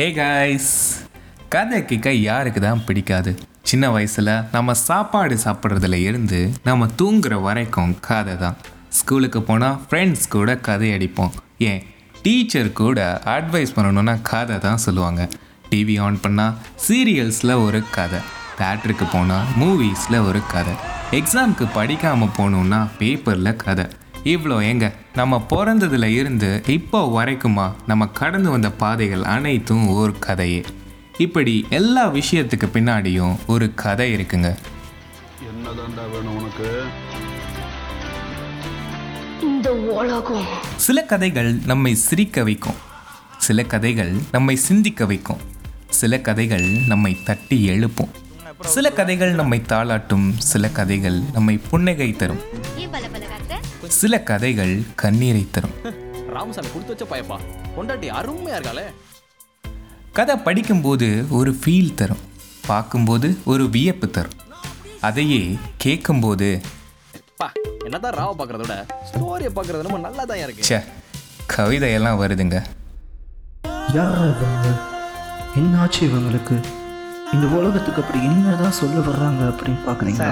Hey guys கதை கேட்க யாருக்கு தான் பிடிக்காது? சின்ன வயசில் நம்ம சாப்பாடு சாப்பிட்றதுல இருந்து நம்ம தூங்குற வரைக்கும் கதை தான். ஸ்கூலுக்கு போனால் ஃப்ரெண்ட்ஸ் கூட கதை அடிப்போம். ஏன்? டீச்சர் கூட அட்வைஸ் பண்ணணுன்னா கதை தான் சொல்லுவாங்க. டிவி ஆன் பண்ணால் சீரியல்ஸில் ஒரு கதை. தேட்டருக்கு போனால் மூவிஸில் ஒரு கதை. எக்ஸாமுக்கு படிக்காமல் போகணுன்னா பேப்பரில் கதை. இவ்வளோ எங்க நம்ம பிறந்ததுல இருந்து இப்போ வரைக்குமா நம்ம கடந்து வந்த பாதைகள் அனைத்தும் ஒரு கதையே. இப்படி எல்லா விஷயத்துக்கு பின்னாடியும் ஒரு கதை இருக்குங்க. என்னதான்டா வேணும் உனக்கு? இந்த உலகம். சில கதைகள் நம்மை சிரிக்க வைக்கும். சில கதைகள் நம்மை சிந்திக்க வைக்கும். சில கதைகள் நம்மை தட்டி எழுப்பும். சில கதைகள் நம்மை தாளாட்டும். சில கதைகள் நம்மை புன்னகை தரும். சில கதைகள் கண்ணீரை தரும். ராமசாமி கொடுத்து வச்ச பயப்பா. பொண்டாட்டி அருமையா இருக்காளே. கதை படிக்கும்போது ஒரு ஃபீல் தரும். பார்க்கும்போது ஒரு வியப்பு தரும். அதையே கேட்கும்போது பா என்னதான் ராவ பாக்குறத விட ஸ்டோரியை பாக்குறது நம்ம நல்லா தான் இருக்கு. ச்சே கவிதையெல்லாம் வருதுங்க. யார் இவங்க என்னாச்சு இவங்களுக்கு? இந்த உலகத்துக்கு அப்படி என்னதான் சொல்ல வர்றாங்க அப்படின்னு பார்க்குறீங்களா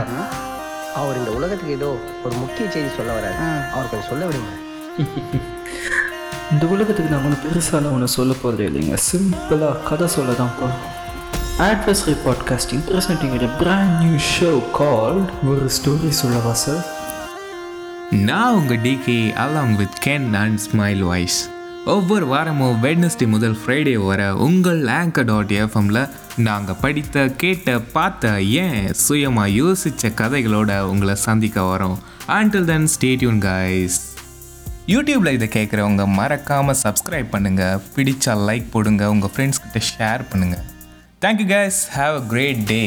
அவர் இந்த உலகத்துக்கு ஏதோ ஒரு முக்கிய செய்தி சொல்ல வராரு. அவர் கொஞ்சம் சொல்ல விடுங்க. இந்த உலகத்துக்கு நான் ஒன்றும் பெருசால ஒன்று சொல்ல போகிறது இல்லைங்க. சிம்பிளாக கதை சொல்ல தான் போகிறோம் adversary podcasting presenting brand new show called ஒரு ஸ்டோரி சொல்லவா சார் நான் உங்கள் DK along with Ken and smile voice ஒவ்வொரு வாரமும் வெட்னஸ்டே முதல் ஃப்ரைடே வர உங்கள் ஆங்கர் டாட் எஃப்எம்ல நாங்கள் படித்த கேட்ட பார்த்த ஏன் சுயமாக யோசித்த கதைகளோட உங்களை சந்திக்க வரோம். ஆண்டில் தென் ஸ்டேட்யூன் கைஸ் யூடியூப்பில் இதை கேட்குறவங்க மறக்காமல் சப்ஸ்கிரைப் பண்ணுங்கள் பிடிச்சா லைக் போடுங்க. உங்கள் ஃப்ரெண்ட்ஸ் கிட்ட ஷேர் பண்ணுங்கள் thank you guys have a great day